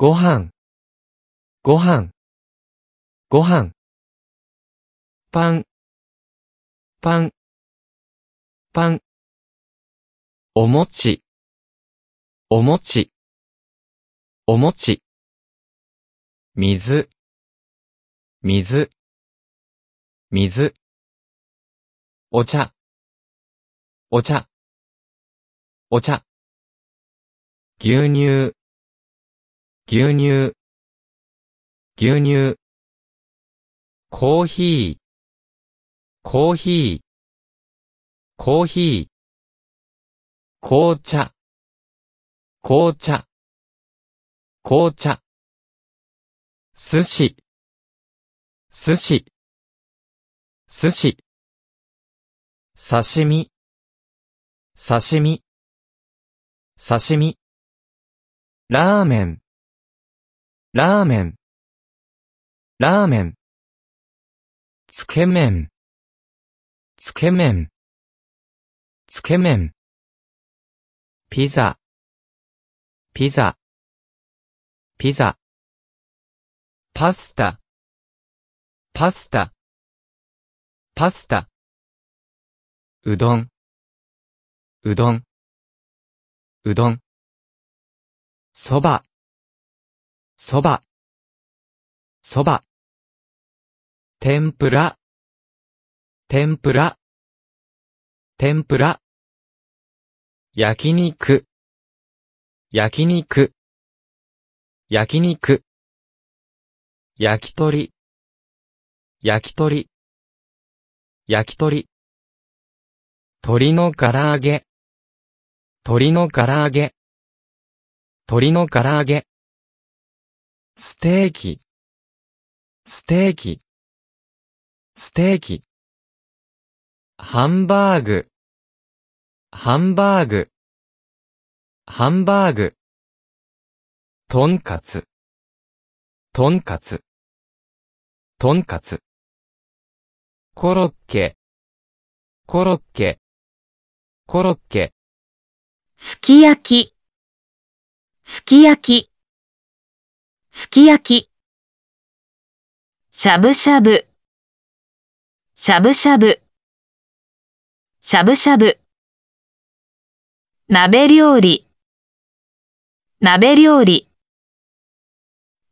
ご飯、ご飯、ご飯。パン、パン、パン。お餅、お餅、お餅。水、水、水。お茶、お茶、お茶。牛乳、牛乳、牛乳。コーヒー、コーヒー、コーヒー。紅茶、紅茶、紅茶。寿司、寿司、寿司。刺身、刺身、刺身。ラーメン、ラーメン、ラーメン。つけ麺、つけ麺、つけ麺。ピザ、ピザ、ピザ。パスタ、パスタ、パスタ。うどん、うどん、うどん。そば、そば、そば。天ぷら、天ぷら、天ぷら。焼肉、焼肉、焼肉。焼き鳥、焼き鳥、焼き鳥。鳥の唐揚げ、鳥の唐揚げ、鳥の唐揚げ。ステーキ、ステーキ、ステーキ。ハンバーグ、ハンバーグ、ハンバーグ。とんかつ、とんかつ、とんかつ。コロッケ、コロッケ、コロッケ。すき焼き、すき焼き、すき焼き。しゃぶしゃぶ、しゃぶしゃぶ、しゃぶしゃぶ。鍋料理、鍋料理、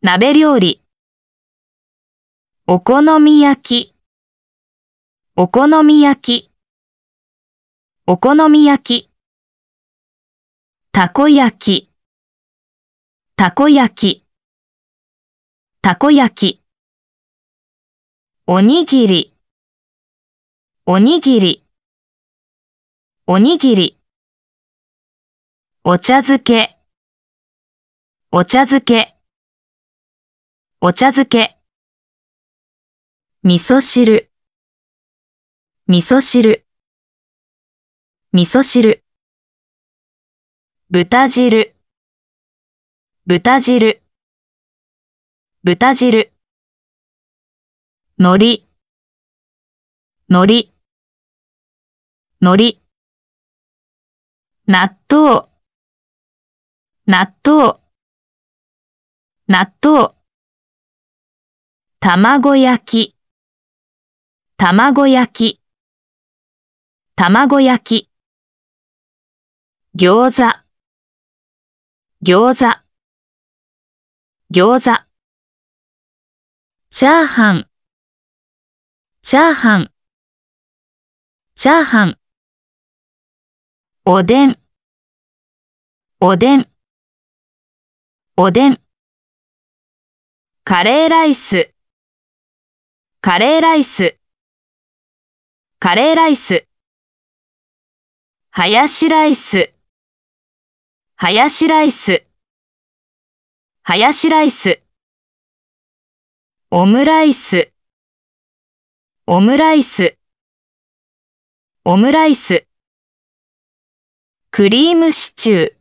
鍋料理。お好み焼き、お好み焼き、お好み焼き。たこ焼き、たこ焼き、たこ焼き。おにぎり、おにぎり、おにぎり。お茶漬け、お茶漬け、お茶漬け。味噌汁、味噌汁、味噌汁。豚汁、豚汁、豚汁。海苔、海苔、海苔。納豆、納豆、納豆。卵焼き、卵焼き、卵焼き。餃子、餃子、餃子。チャーハン、チャーハン、チャーハン。おでん、おでん、おでん。カレーライス、カレーライス、カレーライス。ハヤシライス、ハヤシライス、ハヤシライス。オムライス、オムライス、オムライス。クリームシチュー、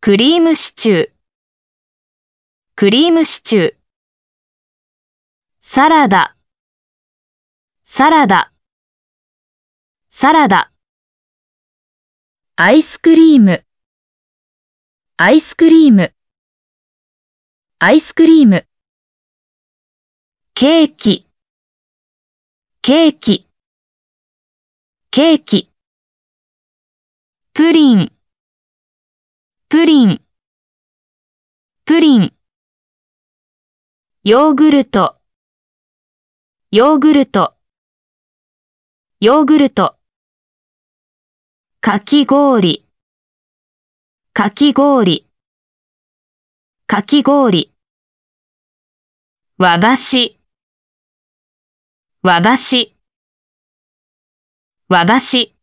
クリームシチュー、クリームシチュー。サラダ、サラダ、サラダ。アイスクリーム、アイスクリーム。アイスクリーム、ケーキ、ケーキ、ケーキ、プリン、プリン、プリン、ヨーグルト、ヨーグルト、ヨーグルト、かき氷、かき氷、かき氷、和菓子、和菓子、和菓子。